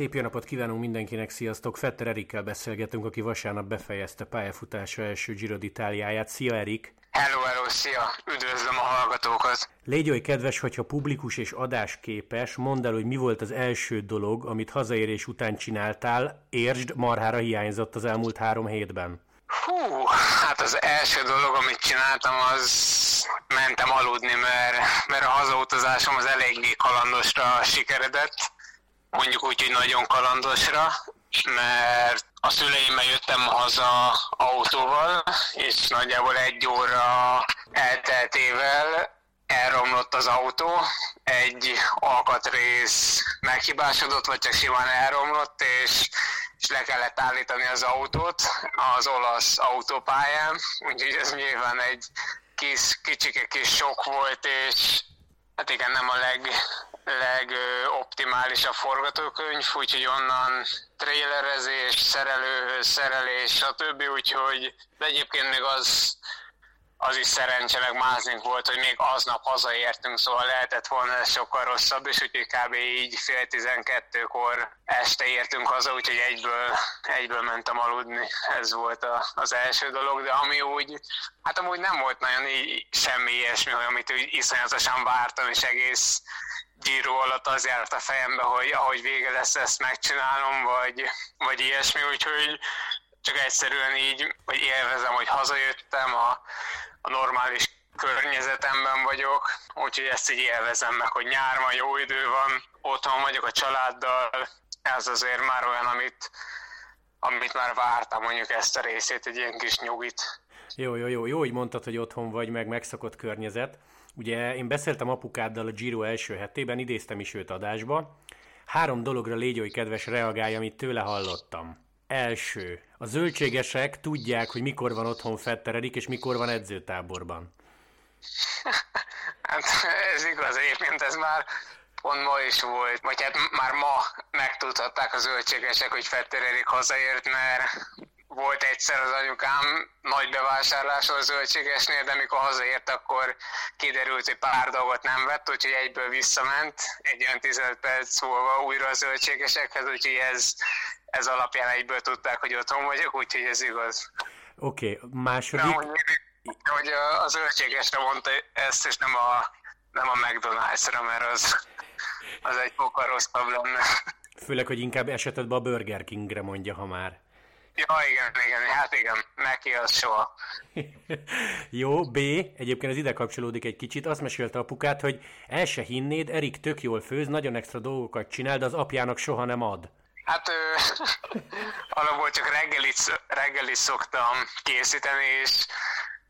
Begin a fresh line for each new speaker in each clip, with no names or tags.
Szép jó napot kívánunk mindenkinek, sziasztok! Fetter Erikkel beszélgetünk, aki vasárnap befejezte pályafutása első Giro d'Italiáját. Szia Erik!
Hello, hello, szia! Üdvözlöm a hallgatókat!
Légy oly kedves, hogyha publikus és adásképes, mondd el, hogy mi volt az első dolog, amit hazaérés után csináltál, értsd, marhára hiányzott az elmúlt három hétben.
Hú, hát az első dolog, amit csináltam, az mentem aludni, mert, mert a hazautazásom az eléggé kalandosra sikeredett. Mondjuk úgy, hogy nagyon kalandosra, mert a szüleimmel jöttem haza autóval, és nagyjából egy óra elteltével elromlott az autó, egy alkatrész meghibásodott, vagy csak simán elromlott, és, és le kellett állítani az autót az olasz autópályán, úgyhogy ez nyilván egy kis, kicsike kis sok volt, és hát igen, nem a leg, legoptimálisabb forgatókönyv, úgyhogy onnan trailerezés, szerelőhöz, szerelés, stb. Úgyhogy de egyébként még az, az is szerencse, meg mázink volt, hogy még aznap hazaértünk, szóval lehetett volna ez sokkal rosszabb, és úgyhogy kb. így fél tizenkettőkor este értünk haza, úgyhogy egyből, egyből mentem aludni. Ez volt a, az első dolog, de ami úgy, hát amúgy nem volt nagyon így semmi ilyesmi, hogy amit úgy iszonyatosan vártam, és egész Giro alatt az járt a fejembe, hogy ahogy vége lesz, ezt megcsinálom, vagy, vagy ilyesmi, úgyhogy csak egyszerűen így, hogy élvezem, hogy hazajöttem, a, a normális környezetemben vagyok, úgyhogy ezt így élvezem meg, hogy nyár van, jó idő van, otthon vagyok a családdal, ez azért már olyan, amit, amit már vártam mondjuk ezt a részét, egy ilyen kis nyugit.
Jó, jó, jó, jó, hogy mondtad, hogy otthon vagy, meg megszokott környezet. Ugye én beszéltem apukáddal a Giro első hetében, idéztem is őt adásba. Három dologra légy hogy kedves reagálja, amit tőle hallottam. Első. A zöldségesek tudják, hogy mikor van otthon fetteredik, és mikor van edzőtáborban.
hát ez igaz, egyébként ez már pont ma is volt, vagy hát már ma megtudhatták a zöldségesek, hogy Fetteredik hazaért, mert volt egyszer az anyukám nagy bevásárlása a zöldségesnél, de mikor hazaért, akkor kiderült, hogy pár dolgot nem vett, úgyhogy egyből visszament, egy olyan 15 perc múlva újra a zöldségesekhez, úgyhogy ez, ez alapján egyből tudták, hogy otthon vagyok, úgyhogy ez igaz.
Oké, okay, második... De, hogy,
hogy a, zöldségesre mondta ezt, és nem a, nem a McDonald's-ra, mert az, az egy fokkal rosszabb lenne.
Főleg, hogy inkább esetedben a Burger Kingre mondja, ha már.
Ja, igen, igen, hát igen, neki az soha.
Jó, B, egyébként ez ide kapcsolódik egy kicsit, azt mesélte apukát, hogy el se hinnéd, Erik tök jól főz, nagyon extra dolgokat csinál, de az apjának soha nem ad.
Hát ő, alapból csak reggelit, reggelit szoktam készíteni, és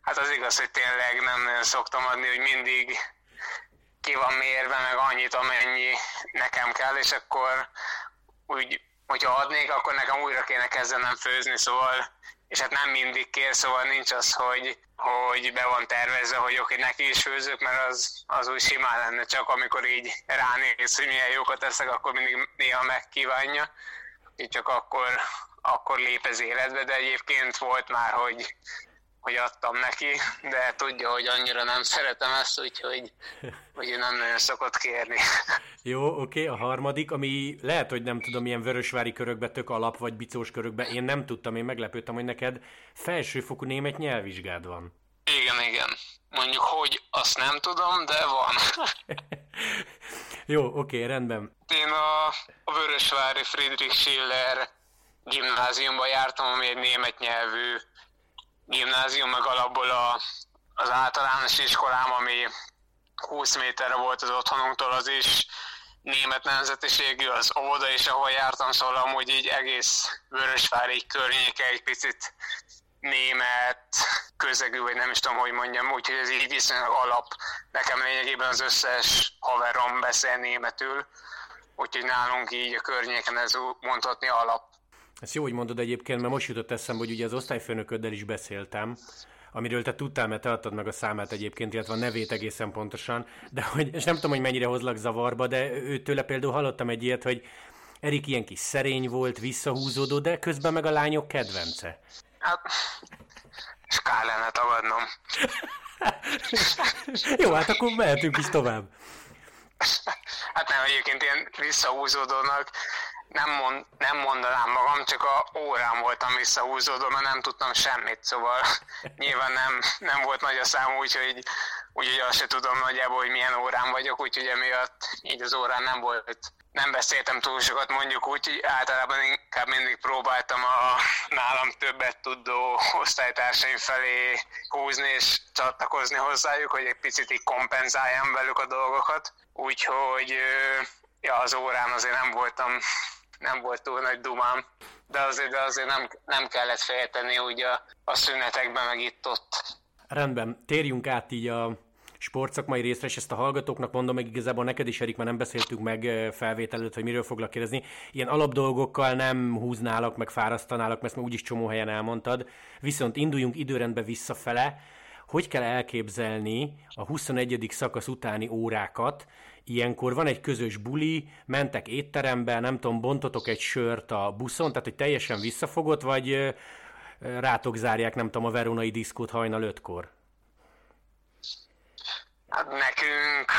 hát az igaz, hogy tényleg nem szoktam adni, hogy mindig ki van mérve, meg annyit, amennyi nekem kell, és akkor úgy hogyha adnék, akkor nekem újra kéne kezdenem főzni, szóval, és hát nem mindig kér, szóval nincs az, hogy, hogy be van tervezve, hogy oké, neki is főzök, mert az, az úgy simán lenne, csak amikor így ránéz, hogy milyen jókat teszek, akkor mindig néha megkívánja, így csak akkor, akkor lép ez életbe, de egyébként volt már, hogy hogy adtam neki, de tudja, hogy annyira nem szeretem ezt, úgyhogy, hogy nem nagyon szokott kérni.
Jó, oké, okay, a harmadik, ami lehet, hogy nem tudom, ilyen vörösvári körökbe, tök alap, vagy bicós körökbe, én nem tudtam, én meglepődtem, hogy neked felsőfokú német nyelvvizsgád van.
Igen, igen. Mondjuk, hogy azt nem tudom, de van.
Jó, oké, okay, rendben.
Én a, a Vörösvári Friedrich Schiller gimnáziumban jártam, ami egy német nyelvű gimnázium, meg alapból a, az általános iskolám, ami 20 méterre volt az otthonunktól, az is német nemzetiségű, az óvoda is, ahol jártam, szóval amúgy így egész Vörösvári környéke egy picit német közegű, vagy nem is tudom, hogy mondjam, úgyhogy ez így viszonylag alap. Nekem lényegében az összes haverom beszél németül, úgyhogy nálunk így a környéken ez mondhatni alap.
Ezt jó, hogy mondod egyébként, mert most jutott eszembe, hogy ugye az osztályfőnököddel is beszéltem, amiről te tudtál, mert te adtad meg a számát egyébként, illetve a nevét egészen pontosan, de hogy, és nem tudom, hogy mennyire hozlak zavarba, de őtőle például hallottam egy ilyet, hogy Erik ilyen kis szerény volt, visszahúzódó, de közben meg a lányok kedvence.
Hát, és kár lenne tagadnom.
Jó, hát akkor mehetünk is tovább.
Hát nem, egyébként ilyen visszahúzódónak nem, mond, nem mondanám magam, csak a órám voltam visszahúzódva, mert nem tudtam semmit, szóval nyilván nem, nem volt nagy a szám, úgyhogy, úgyhogy azt se tudom nagyjából, hogy milyen órán vagyok, úgyhogy emiatt így az órán nem volt nem beszéltem túl sokat, mondjuk úgy, hogy általában inkább mindig próbáltam a nálam többet tudó osztálytársaim felé húzni és csatlakozni hozzájuk, hogy egy picit így kompenzáljam velük a dolgokat. Úgyhogy ja, az órán azért nem voltam, nem volt túl nagy dumám, de azért, de azért nem, nem kellett félteni úgy a, a szünetekben, meg itt ott.
Rendben, térjünk át így a sportszakmai részre, és ezt a hallgatóknak mondom, meg igazából neked is, Erik, már nem beszéltük meg felvétel hogy miről foglak kérdezni. Ilyen alapdolgokkal nem húználak, meg fárasztanálak, mert ezt már úgyis csomó helyen elmondtad. Viszont induljunk időrendbe visszafele, hogy kell elképzelni a 21. szakasz utáni órákat, Ilyenkor van egy közös buli, mentek étterembe, nem tudom, bontotok egy sört a buszon, tehát hogy teljesen visszafogott, vagy rátok zárják, nem tudom, a veronai diszkót hajnal ötkor?
Hát nekünk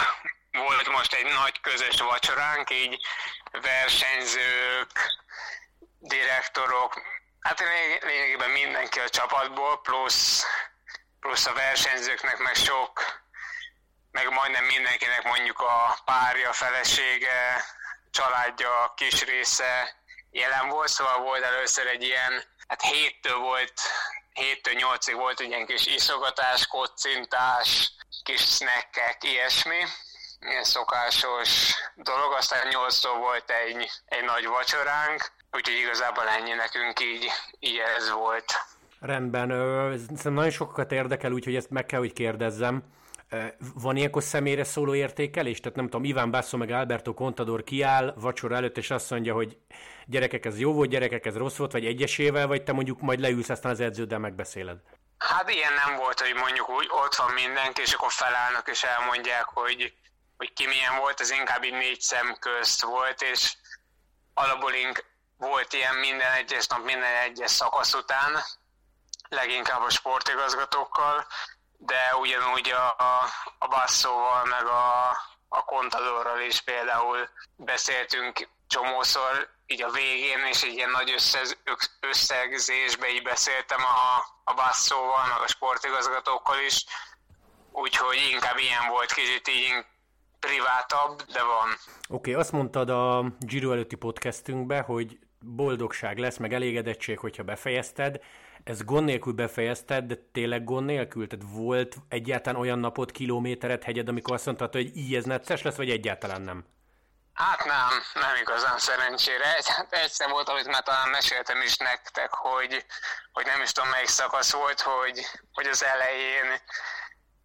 volt most egy nagy közös vacsoránk, így versenyzők, direktorok, hát lényegében mindenki a csapatból, plusz, plusz a versenyzőknek meg sok, meg majdnem mindenkinek mondjuk a párja, felesége, családja, kis része jelen volt, szóval volt először egy ilyen, hát héttől volt, héttől nyolcig volt egy ilyen kis iszogatás, kocintás, kis snackek, ilyesmi, ilyen szokásos dolog, aztán nyolctól volt egy, egy nagy vacsoránk, úgyhogy igazából ennyi nekünk így, így ez volt.
Rendben, szerintem nagyon sokat érdekel, úgyhogy ezt meg kell, hogy kérdezzem. Van ilyenkor személyre szóló értékelés? Tehát nem tudom, Iván Basso meg Alberto Contador kiáll vacsora előtt, és azt mondja, hogy gyerekek, ez jó volt, gyerekek, ez rossz volt, vagy egyesével, vagy te mondjuk majd leülsz, aztán az edződdel megbeszéled?
Hát ilyen nem volt, hogy mondjuk úgy ott van mindenki, és akkor felállnak és elmondják, hogy, hogy ki milyen volt, ez inkább így négy szem közt volt, és alapból volt ilyen minden egyes nap, minden egyes szakasz után, leginkább a sportigazgatókkal, de ugyanúgy a, a, a basszóval, meg a, a kontadorral is például beszéltünk csomószor, így a végén, és egy ilyen nagy összez, összegzésbe így beszéltem a, a basszóval, meg a sportigazgatókkal is, úgyhogy inkább ilyen volt kicsit így privátabb, de van.
Oké, okay, azt mondtad a Giro előtti podcastünkbe, hogy boldogság lesz, meg elégedettség, hogyha befejezted. Ez gond nélkül befejezted, de tényleg gond nélkül? Tehát volt egyáltalán olyan napot, kilométeret, hegyed, amikor azt mondtad, hogy így ez necces lesz, vagy egyáltalán nem?
Hát nem, nem igazán szerencsére. Hát egyszer volt, amit már talán meséltem is nektek, hogy, hogy nem is tudom melyik szakasz volt, hogy, hogy az elején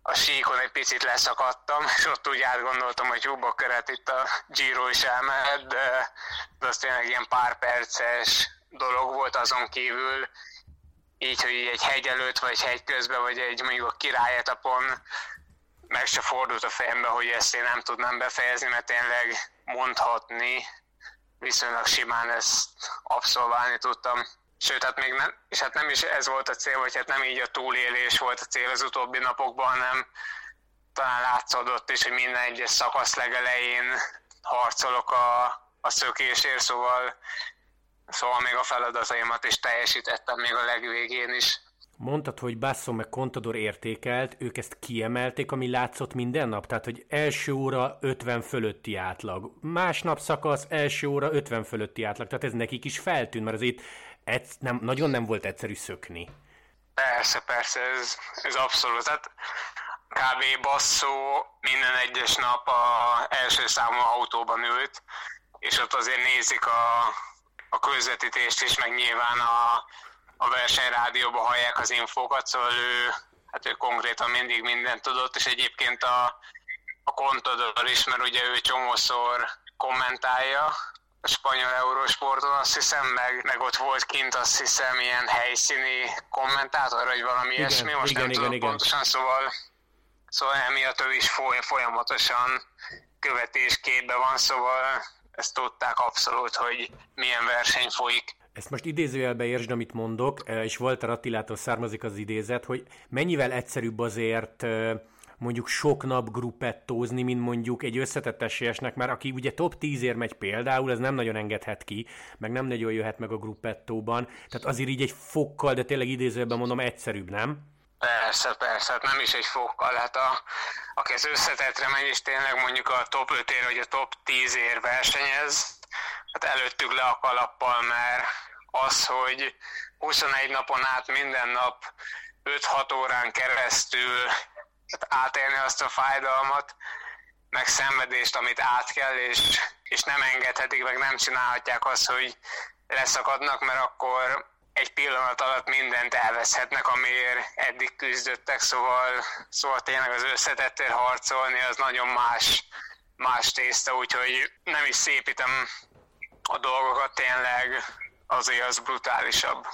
a síkon egy picit leszakadtam, és ott úgy átgondoltam, hogy hú, köret itt a Giro is elmehet, de, de az tényleg ilyen pár perces dolog volt azon kívül, így, hogy egy hegy előtt, vagy hegy közben, vagy egy mondjuk a királyetapon meg se fordult a fejembe, hogy ezt én nem tudnám befejezni, mert tényleg mondhatni viszonylag simán ezt abszolválni tudtam. Sőt, hát még nem, és hát nem is ez volt a cél, vagy hát nem így a túlélés volt a cél az utóbbi napokban, hanem talán látszódott is, hogy minden egyes szakasz legelején harcolok a, a szökésért, szóval, szóval még a feladataimat is teljesítettem még a legvégén is.
Mondtad, hogy Basso meg Contador értékelt, ők ezt kiemelték, ami látszott minden nap? Tehát, hogy első óra 50 fölötti átlag, másnap szakasz első óra 50 fölötti átlag, tehát ez nekik is feltűnt, mert azért ez nem, nagyon nem volt egyszerű szökni.
Persze, persze, ez, ez abszolút. Tehát kb. Basszó minden egyes nap a első számú autóban ült, és ott azért nézik a, a közvetítést is, meg nyilván a, a versenyrádióban hallják az infókat, szóval ő, hát ő konkrétan mindig mindent tudott, és egyébként a, a Contador is, mert ugye ő csomószor kommentálja a spanyol eurósporton, azt hiszem, meg, meg ott volt kint, azt hiszem, ilyen helyszíni kommentátor, vagy valami igen, ilyesmi, most igen, nem igen, tudom igen. pontosan, szóval, szóval emiatt ő is foly, folyamatosan követés képbe van, szóval ezt tudták abszolút, hogy milyen verseny folyik
ezt most idézőjelbe értsd, amit mondok, és Walter Attilától származik az idézet, hogy mennyivel egyszerűbb azért mondjuk sok nap gruppettózni, mint mondjuk egy összetett esélyesnek, mert aki ugye top 10 ér megy például, ez nem nagyon engedhet ki, meg nem nagyon jöhet meg a gruppettóban, tehát azért így egy fokkal, de tényleg idézőben mondom, egyszerűbb, nem?
Persze, persze, hát nem is egy fokkal, hát a, aki az összetetre megy, és tényleg mondjuk a top 5 ér, vagy a top 10 ér versenyez, hát előttük le a kalappal, mert az, hogy 21 napon át minden nap 5-6 órán keresztül hát átélni azt a fájdalmat, meg szenvedést, amit át kell, és, és nem engedhetik, meg nem csinálhatják azt, hogy leszakadnak, mert akkor egy pillanat alatt mindent elveszhetnek, amiért eddig küzdöttek, szóval, szóval tényleg az összetettért harcolni az nagyon más, más tészta, úgyhogy nem is szépítem a dolgokat, tényleg azért az brutálisabb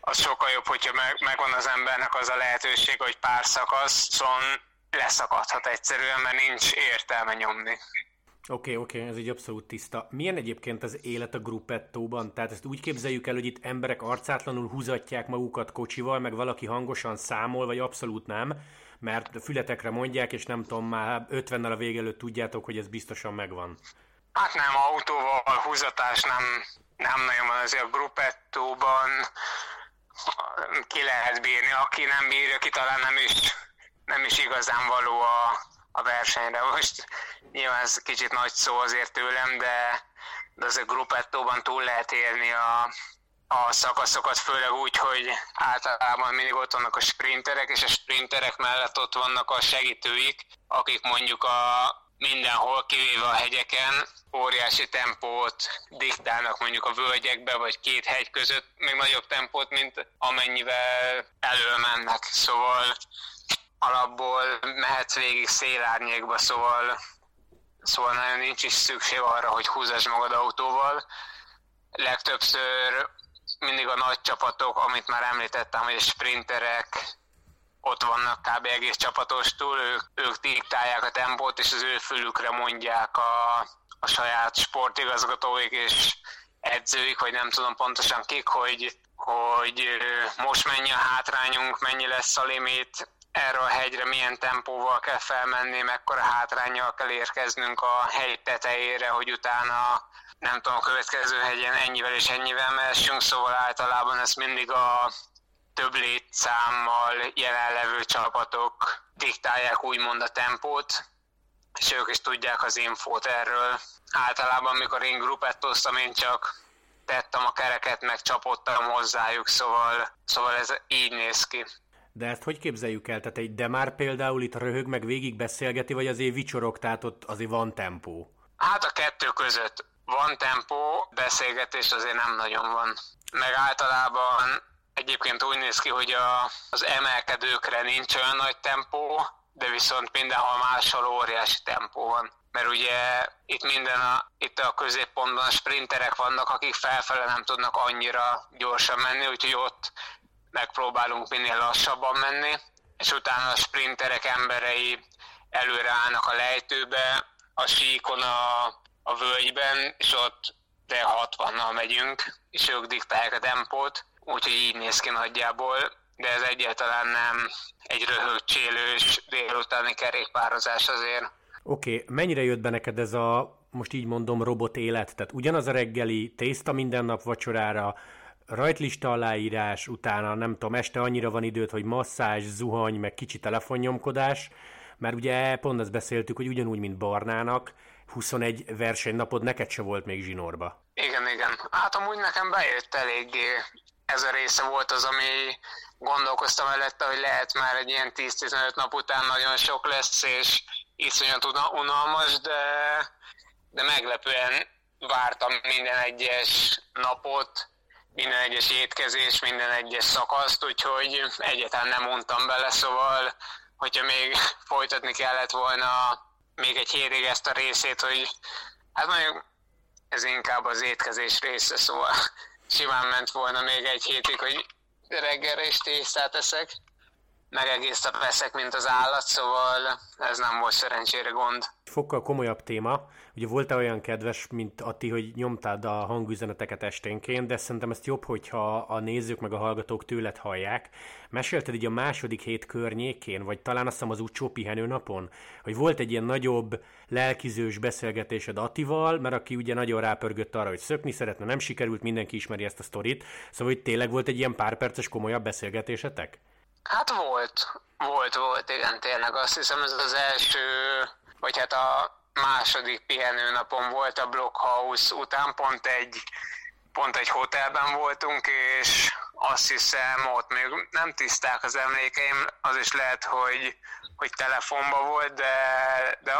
az sokkal jobb, hogyha meg, megvan az embernek az a lehetőség, hogy pár szakaszon leszakadhat egyszerűen, mert nincs értelme nyomni.
Oké, okay, oké, okay, ez egy abszolút tiszta. Milyen egyébként az élet a gruppettóban? Tehát ezt úgy képzeljük el, hogy itt emberek arcátlanul húzatják magukat kocsival, meg valaki hangosan számol, vagy abszolút nem, mert fületekre mondják, és nem tudom, már 50-nel a vége előtt tudjátok, hogy ez biztosan megvan.
Hát nem, autóval húzatás nem, nem nagyon van azért a gruppettóban ki lehet bírni. Aki nem bírja, ki talán nem is, nem is igazán való a, a versenyre. Most nyilván ez kicsit nagy szó azért tőlem, de, de azért gruppettóban túl lehet élni a, a szakaszokat, főleg úgy, hogy általában mindig ott vannak a sprinterek, és a sprinterek mellett ott vannak a segítőik, akik mondjuk a mindenhol, kivéve a hegyeken, óriási tempót diktálnak mondjuk a völgyekbe, vagy két hegy között, még nagyobb tempót, mint amennyivel előmennek. Szóval alapból mehetsz végig szélárnyékba, szóval, szóval nagyon nincs is szükség arra, hogy húzás magad autóval. Legtöbbször mindig a nagy csapatok, amit már említettem, hogy a sprinterek, ott vannak kb. egész csapatostul, ők, ők diktálják a tempót, és az ő fülükre mondják a, a saját sportigazgatóik és edzőik, vagy nem tudom pontosan kik, hogy, hogy most mennyi a hátrányunk, mennyi lesz a limit, erre a hegyre milyen tempóval kell felmenni, mekkora hátrányjal kell érkeznünk a hegy tetejére, hogy utána nem tudom, a következő hegyen ennyivel és ennyivel mehessünk, szóval általában ez mindig a több létszámmal jelenlevő csapatok diktálják úgymond a tempót, és ők is tudják az infót erről. Általában, mikor én grupettoztam, én csak tettem a kereket, meg csapottam hozzájuk, szóval, szóval ez így néz ki.
De ezt hogy képzeljük el? Tehát egy Demár például itt röhög, meg végig beszélgeti, vagy azért vicsorog, tehát ott azért van tempó?
Hát a kettő között van tempó, beszélgetés azért nem nagyon van. Meg általában Egyébként úgy néz ki, hogy a, az emelkedőkre nincs olyan nagy tempó, de viszont mindenhol máshol óriási tempó van. Mert ugye itt minden a, itt a középpontban sprinterek vannak, akik felfele nem tudnak annyira gyorsan menni, úgyhogy ott megpróbálunk minél lassabban menni, és utána a sprinterek emberei előre állnak a lejtőbe, a síkon a, a völgyben, és ott de 60-nal megyünk, és ők diktálják a tempót, úgyhogy így néz ki nagyjából, de ez egyáltalán nem egy röhögcsélős délutáni kerékpározás azért.
Oké, okay. mennyire jött be neked ez a, most így mondom, robot élet? Tehát ugyanaz a reggeli, tészta minden nap vacsorára, rajtlista aláírás, utána nem tudom, este annyira van időt, hogy masszázs, zuhany, meg kicsi telefonnyomkodás, mert ugye pont azt beszéltük, hogy ugyanúgy, mint Barnának, 21 versenynapod neked se volt még zsinórba.
Igen, igen. Hát amúgy nekem bejött eléggé ez a része volt az, ami gondolkoztam előtte, hogy lehet már egy ilyen 10-15 nap után nagyon sok lesz, és iszonyat unalmas, de, de meglepően vártam minden egyes napot, minden egyes étkezés, minden egyes szakaszt, úgyhogy egyáltalán nem mondtam bele, szóval hogyha még folytatni kellett volna még egy hétig ezt a részét, hogy hát mondjuk ez inkább az étkezés része, szóval simán ment volna még egy hétig, hogy reggelre is tésztát eszek. Megegészebb leszek, mint az állat, szóval ez nem volt szerencsére gond.
Fokkal komolyabb téma. Ugye volt-e olyan kedves, mint Atti, hogy nyomtád a hangüzeneteket esténként, de szerintem ezt jobb, hogyha a nézők meg a hallgatók tőled hallják. Mesélted így a második hét környékén, vagy talán azt hiszem az úcsó pihenő napon, hogy volt egy ilyen nagyobb lelkizős beszélgetésed Attival, mert aki ugye nagyon rápörgött arra, hogy szökni szeretne, nem sikerült, mindenki ismeri ezt a sztorit, szóval hogy tényleg volt egy ilyen pár perces komolyabb beszélgetésetek?
Hát volt, volt, volt, igen, tényleg. Azt hiszem ez az első, vagy hát a második pihenőnapon volt a Blockhouse után, pont egy, pont egy hotelben voltunk, és azt hiszem ott még nem tiszták az emlékeim, az is lehet, hogy, hogy telefonban volt, de, de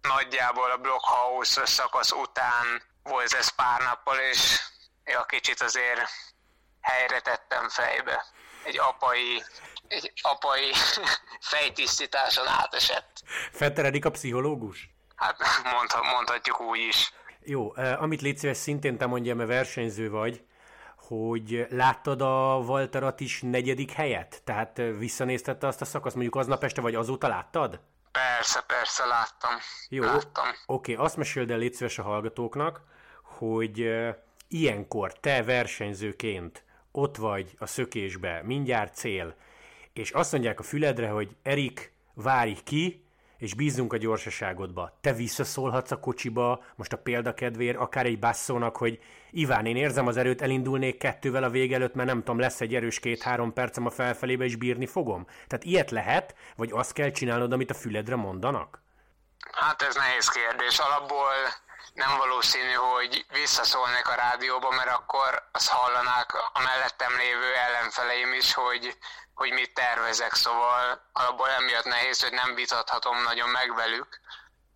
nagyjából a Blockhouse szakasz után volt ez pár nappal, és ja, kicsit azért helyre tettem fejbe egy apai, egy apai fejtisztításon átesett.
Felteredik a pszichológus?
Hát mondha, mondhatjuk úgy is.
Jó, eh, amit légy szíves, szintén te mondja, mert versenyző vagy, hogy láttad a Walter is negyedik helyet? Tehát eh, visszanéztette azt a szakaszt, mondjuk aznap este, vagy azóta láttad?
Persze, persze, láttam.
Jó, láttam. Oké, okay, azt meséld el légy szíves a hallgatóknak, hogy uh, ilyenkor te versenyzőként ott vagy a szökésbe, mindjárt cél, és azt mondják a füledre, hogy Erik, várj ki, és bízunk a gyorsaságodba. Te visszaszólhatsz a kocsiba, most a példakedvér, akár egy basszónak, hogy Iván, én érzem az erőt, elindulnék kettővel a vége előtt, mert nem tudom, lesz egy erős két-három percem a felfelébe, és bírni fogom. Tehát ilyet lehet, vagy azt kell csinálnod, amit a füledre mondanak?
Hát ez nehéz kérdés. Alapból nem valószínű, hogy visszaszólnék a rádióba, mert akkor azt hallanák a mellettem lévő ellenfeleim is, hogy, hogy mit tervezek, szóval alapból emiatt nehéz, hogy nem vitathatom nagyon meg velük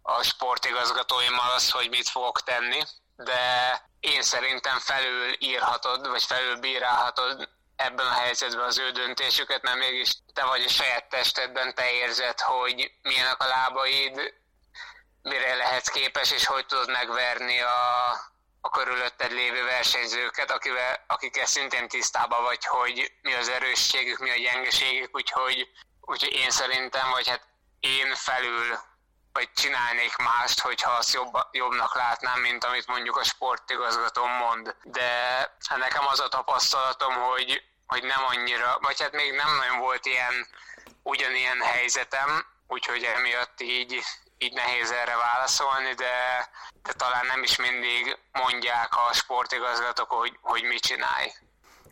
a sportigazgatóimmal azt, hogy mit fogok tenni, de én szerintem felül írhatod, vagy felül bírálhatod ebben a helyzetben az ő döntésüket, mert mégis te vagy a saját testedben, te érzed, hogy milyenek a lábaid, mire lehetsz képes, és hogy tudod megverni a, a körülötted lévő versenyzőket, akivel, akikkel szintén tisztában vagy, hogy mi az erősségük, mi a gyengeségük, úgyhogy, úgyhogy én szerintem, vagy hát én felül vagy csinálnék mást, hogyha azt jobb, jobbnak látnám, mint amit mondjuk a sportigazgatóm mond. De hát nekem az a tapasztalatom, hogy, hogy nem annyira, vagy hát még nem nagyon volt ilyen ugyanilyen helyzetem, úgyhogy emiatt így így nehéz erre válaszolni, de, de talán nem is mindig mondják a sportigazgatók, hogy, hogy mit csinálj.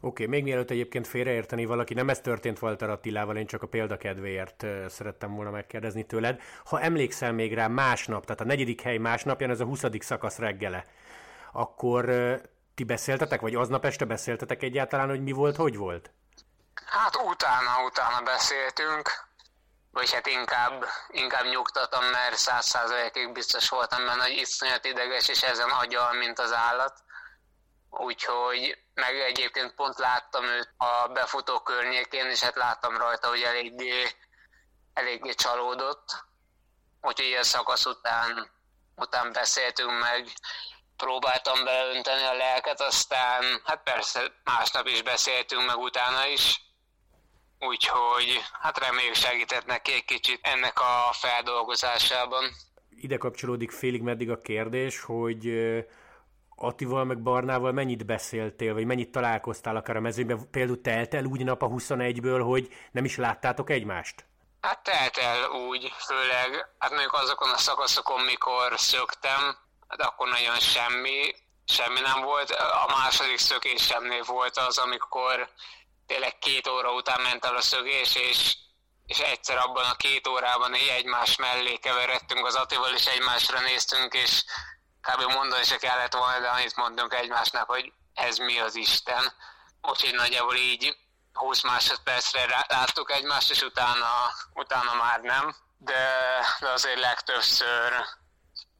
Oké,
okay, még mielőtt egyébként félreérteni valaki, nem ez történt Walter Attilával, én csak a példakedvéért szerettem volna megkérdezni tőled. Ha emlékszel még rá másnap, tehát a negyedik hely másnapján, ez a 20. szakasz reggele, akkor ti beszéltetek, vagy aznap este beszéltetek egyáltalán, hogy mi volt, hogy volt?
Hát utána, utána beszéltünk vagy hát inkább, inkább nyugtatom, mert száz százalékig biztos voltam benne, hogy iszonyat ideges, és ezen agyal, mint az állat. Úgyhogy meg egyébként pont láttam őt a befutó környékén, és hát láttam rajta, hogy eléggé, eléggé csalódott. Úgyhogy ilyen szakasz után, után beszéltünk meg, próbáltam beönteni a lelket, aztán hát persze másnap is beszéltünk meg utána is, úgyhogy hát reméljük segített neki egy kicsit ennek a feldolgozásában.
Ide kapcsolódik félig meddig a kérdés, hogy Attival meg Barnával mennyit beszéltél, vagy mennyit találkoztál akár a mezőben? Például telt el úgy nap a 21-ből, hogy nem is láttátok egymást?
Hát telt el úgy, főleg, hát mondjuk azokon a szakaszokon, mikor szöktem, hát akkor nagyon semmi, semmi nem volt. A második szökésemnél volt az, amikor tényleg két óra után ment el a szögés, és, és egyszer abban a két órában így egymás mellé keveredtünk az Atival, és egymásra néztünk, és kb. mondani se kellett volna, de annyit mondunk egymásnak, hogy ez mi az Isten. Úgyhogy nagyjából így 20 másodpercre láttuk egymást, és utána, utána már nem. De, de azért legtöbbször,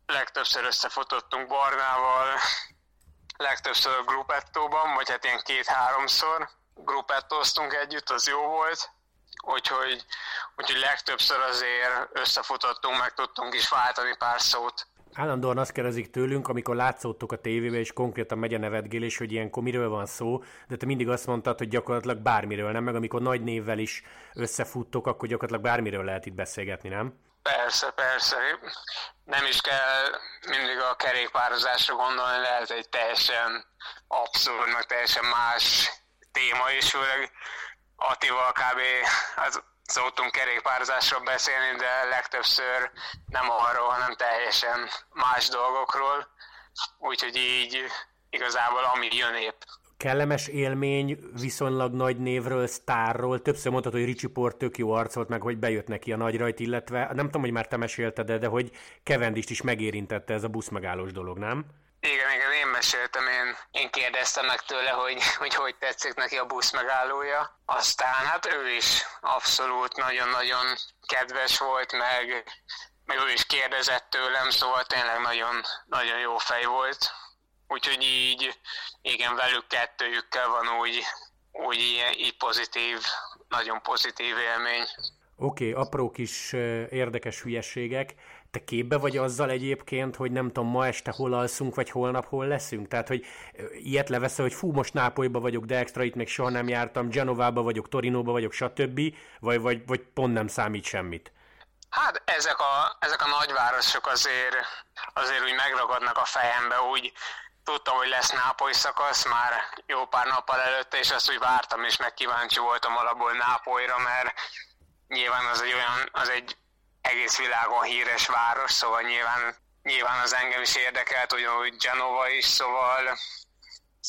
legtöbbször összefotottunk Barnával, legtöbbször a Gruppettóban, vagy hát ilyen két-háromszor, gruppettóztunk együtt, az jó volt, úgyhogy, úgyhogy legtöbbször azért összefutottunk, meg tudtunk is váltani pár szót.
Állandóan azt kérdezik tőlünk, amikor látszottok a tévébe, és konkrétan megy a nevetgélés, hogy ilyenkor miről van szó, de te mindig azt mondtad, hogy gyakorlatilag bármiről, nem? Meg amikor nagy névvel is összefuttok, akkor gyakorlatilag bármiről lehet itt beszélgetni, nem?
Persze, persze. Nem is kell mindig a kerékpározásra gondolni, lehet egy teljesen abszurd, meg teljesen más téma is, főleg Attival kb. az szoktunk kerékpározásról beszélni, de legtöbbször nem arról, hanem teljesen más dolgokról. Úgyhogy így igazából ami jön épp.
Kellemes élmény viszonylag nagy névről, sztárról. Többször mondtad, hogy Ricsi Port tök jó arcolt, meg hogy bejött neki a nagy rajt, illetve nem tudom, hogy már te mesélted de hogy Kevendist is megérintette ez a buszmegállós dolog, nem?
Igen, igen, én meséltem, én, én kérdeztem meg tőle, hogy, hogy hogy tetszik neki a busz megállója. Aztán hát ő is abszolút nagyon-nagyon kedves volt, meg, meg ő is kérdezett tőlem, szóval tényleg nagyon, nagyon jó fej volt. Úgyhogy így, igen, velük kettőjükkel van úgy, úgy ilyen, így pozitív, nagyon pozitív élmény.
Oké, okay, apró kis érdekes hülyességek te képbe vagy azzal egyébként, hogy nem tudom, ma este hol alszunk, vagy holnap hol leszünk? Tehát, hogy ilyet leveszel, hogy fú, most Nápolyba vagyok, de extra itt még soha nem jártam, Genovába vagyok, Torinóba vagyok, stb., vagy, vagy, vagy pont nem számít semmit?
Hát ezek a, ezek a nagyvárosok azért, azért úgy megragadnak a fejembe, úgy tudtam, hogy lesz Nápoly szakasz már jó pár nappal előtte, és azt úgy vártam, és meg kíváncsi voltam alapból Nápolyra, mert nyilván az egy olyan, az egy egész világon híres város, szóval nyilván, nyilván az engem is érdekelt, ugyanúgy Genova is, szóval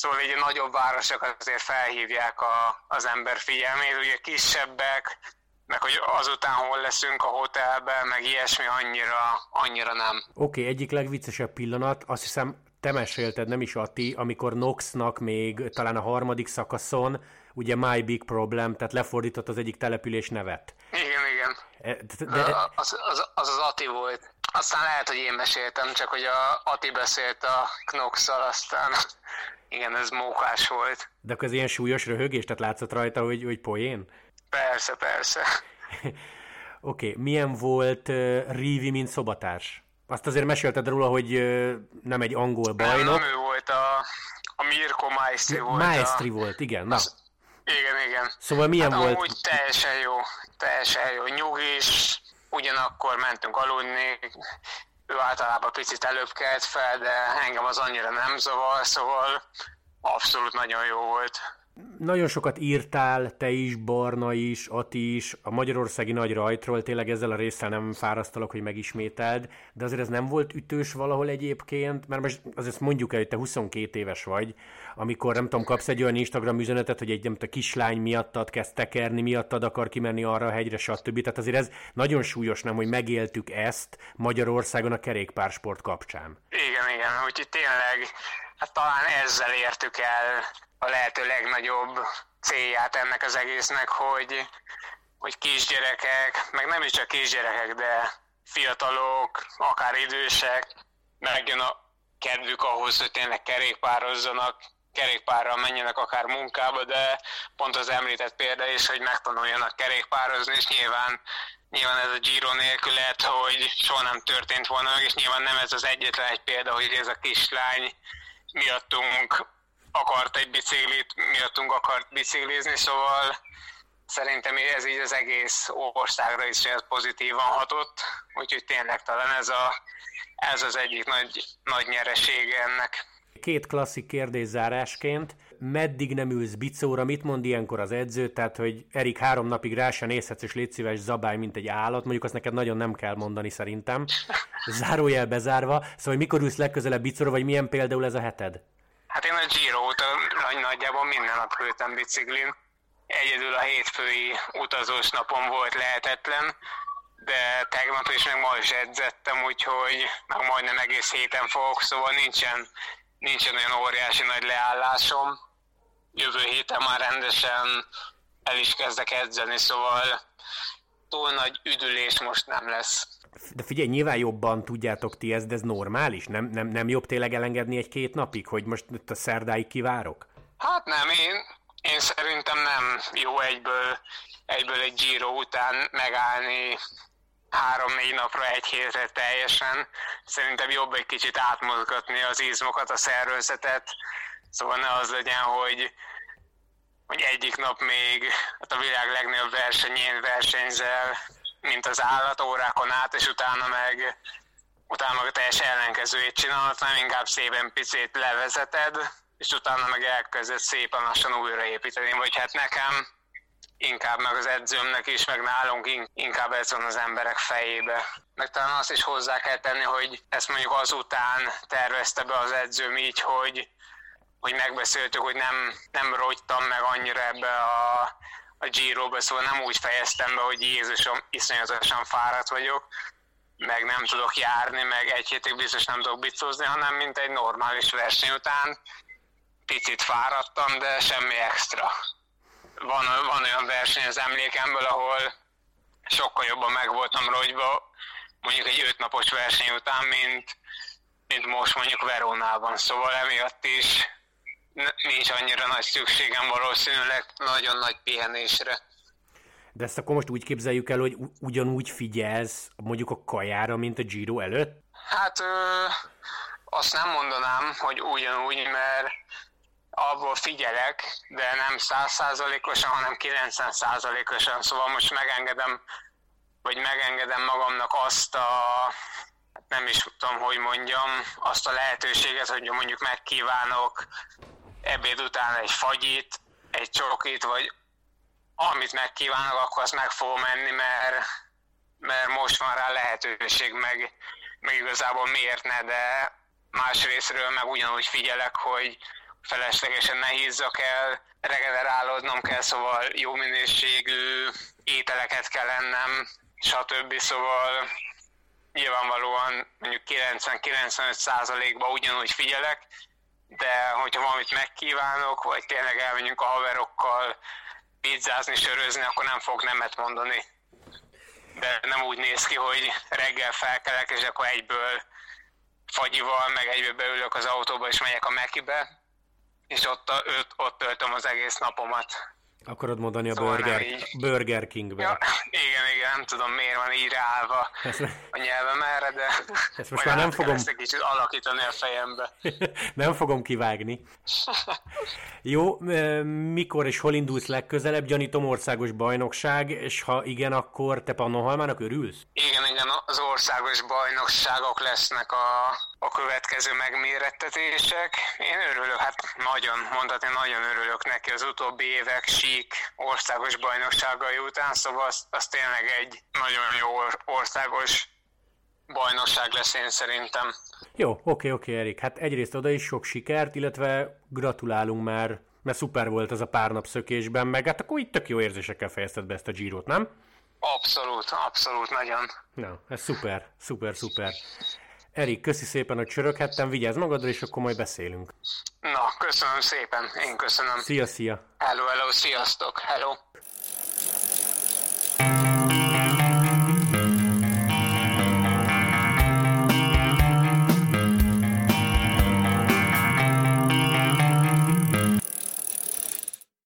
Szóval így a nagyobb városok azért felhívják a, az ember figyelmét, ugye kisebbek, meg hogy azután hol leszünk a hotelben, meg ilyesmi annyira, annyira nem.
Oké, okay, egyik legviccesebb pillanat, azt hiszem te mesélted, nem is Ati, amikor Noxnak még talán a harmadik szakaszon, ugye My Big Problem, tehát lefordított az egyik település nevet.
Igen, igen. E, de... Az, az, az az Ati volt. Aztán lehet, hogy én meséltem, csak hogy a Ati beszélt a knox aztán igen, ez mókás volt.
De akkor ez ilyen súlyos röhögés, tehát látszott rajta, hogy, hogy poén?
Persze, persze.
Oké, okay. milyen volt uh, Rivi, mint szobatárs? Azt azért mesélted róla, hogy uh, nem egy angol bajnok. Nem,
nem ő volt a, a Mirko Maestri volt.
Maestri a, volt, igen. Na. Az,
igen, igen.
Szóval milyen hát volt?
Úgy teljesen jó, teljesen jó. Nyugis, ugyanakkor mentünk aludni, ő általában picit előbb kelt fel, de engem az annyira nem zavar, szóval abszolút nagyon jó volt.
Nagyon sokat írtál, te is, Barna is, Ati is, a magyarországi nagy rajtról, tényleg ezzel a résszel nem fárasztalak, hogy megismételd, de azért ez nem volt ütős valahol egyébként, mert most azért mondjuk el, hogy te 22 éves vagy, amikor nem tudom, kapsz egy olyan Instagram üzenetet, hogy egy nem a kislány miattad kezd tekerni, miattad akar kimenni arra a hegyre, stb. Tehát azért ez nagyon súlyos, nem, hogy megéltük ezt Magyarországon a kerékpársport kapcsán.
Igen, igen, úgyhogy tényleg, hát talán ezzel értük el a lehető legnagyobb célját ennek az egésznek, hogy, hogy kisgyerekek, meg nem is csak kisgyerekek, de fiatalok, akár idősek, megjön a kedvük ahhoz, hogy tényleg kerékpározzanak, kerékpárral menjenek akár munkába, de pont az említett példa is, hogy megtanuljanak kerékpározni, és nyilván, nyilván ez a Giro nélkül lehet, hogy soha nem történt volna és nyilván nem ez az egyetlen egy példa, hogy ez a kislány miattunk akart egy biciklit, miattunk akart biciklizni, szóval szerintem ez így az egész országra is pozitívan hatott, úgyhogy tényleg talán ez, a, ez az egyik nagy, nagy nyeresége ennek.
Két klasszik kérdés zárásként. Meddig nem ülsz bicóra? Mit mond ilyenkor az edző? Tehát, hogy Erik három napig rá se nézhetsz, és légy szíves zabály, mint egy állat. Mondjuk azt neked nagyon nem kell mondani szerintem. Zárójel bezárva. Szóval, hogy mikor ülsz legközelebb bicóra, vagy milyen például ez a heted?
Hát én a Giro óta nagy nagyjából minden nap ültem biciklin. Egyedül a hétfői utazós napon volt lehetetlen, de tegnap is meg ma is edzettem, úgyhogy meg majdnem egész héten fogok, szóval nincsen, nincsen olyan óriási nagy leállásom. Jövő héten már rendesen el is kezdek edzeni, szóval túl nagy üdülés most nem lesz.
De figyelj, nyilván jobban tudjátok ti ezt, de ez normális? Nem, nem, nem jobb tényleg elengedni egy-két napig, hogy most a szerdáig kivárok?
Hát nem, én, én szerintem nem jó egyből, egyből egy Giro után megállni három-négy napra, egy hétre teljesen. Szerintem jobb egy kicsit átmozgatni az izmokat, a szervezetet, szóval ne az legyen, hogy, hogy egyik nap még hát a világ legnagyobb versenyén versenyzel, mint az állat órákon át, és utána meg utána meg a teljes ellenkezőjét csinálod, hanem inkább szépen picit levezeted, és utána meg elkezded szépen lassan újraépíteni, vagy hát nekem inkább meg az edzőmnek is, meg nálunk inkább ez van az emberek fejébe. Meg talán azt is hozzá kell tenni, hogy ezt mondjuk azután tervezte be az edzőm így, hogy, hogy megbeszéltük, hogy nem, nem rogytam meg annyira ebbe a, a Giro-ba, szóval nem úgy fejeztem be, hogy Jézusom, iszonyatosan fáradt vagyok, meg nem tudok járni, meg egy hétig biztos nem tudok bicózni, hanem mint egy normális verseny után picit fáradtam, de semmi extra van, van olyan verseny az emlékemből, ahol sokkal jobban meg voltam rogyva, mondjuk egy ötnapos verseny után, mint, mint most mondjuk Verónában. Szóval emiatt is nincs annyira nagy szükségem valószínűleg nagyon nagy pihenésre.
De ezt akkor most úgy képzeljük el, hogy ugyanúgy figyelsz mondjuk a kajára, mint a Giro előtt?
Hát ö, azt nem mondanám, hogy ugyanúgy, mert abból figyelek, de nem százszázalékosan, hanem 90 százalékosan, szóval most megengedem, vagy megengedem magamnak azt a, nem is tudom, hogy mondjam, azt a lehetőséget, hogy mondjuk megkívánok ebéd után egy fagyit, egy csokit, vagy amit megkívánok, akkor azt meg fogom menni, mert, mert most van rá lehetőség, meg, meg igazából miért ne, de másrésztről meg ugyanúgy figyelek, hogy, feleslegesen ne hízzak el, regenerálódnom kell, szóval jó minőségű ételeket kell ennem, stb. Szóval nyilvánvalóan mondjuk 90-95%-ban ugyanúgy figyelek, de hogyha valamit megkívánok, vagy tényleg elmegyünk a haverokkal pizzázni, sörözni, akkor nem fog nemet mondani. De nem úgy néz ki, hogy reggel felkelek, és akkor egyből fagyival, meg egyből beülök az autóba, és megyek a Mekibe, és ott, a, ott, ott töltöm az egész napomat.
Akarod mondani a szóval Burger, Burger Kingbe? Ja,
igen, igen, nem tudom miért van így ráállva a nyelvem erre, de
ezt most már nem fogom...
Ezt egy kicsit alakítani a fejembe.
nem fogom kivágni. Jó, mikor és hol indulsz legközelebb? Gyanítom országos bajnokság, és ha igen, akkor te Pannonhalmának örülsz?
Igen, igen, az országos bajnokságok lesznek a, a következő megmérettetések. Én örülök, hát nagyon, mondhatni, nagyon örülök neki az utóbbi évek sík országos bajnokságai után, szóval az, az tényleg egy nagyon jó országos bajnokság lesz én szerintem.
Jó, oké, oké, Erik. Hát egyrészt oda is sok sikert, illetve gratulálunk már, mert szuper volt az a pár nap szökésben, meg hát akkor itt tök jó érzésekkel fejezted be ezt a Girot, nem?
Abszolút, abszolút, nagyon.
Na, ez szuper, szuper, szuper. Erik, köszi szépen, hogy csöröghettem, vigyázz magadra, és akkor majd beszélünk.
Na, köszönöm szépen, én köszönöm.
Szia, szia.
Hello, hello, sziasztok, hello.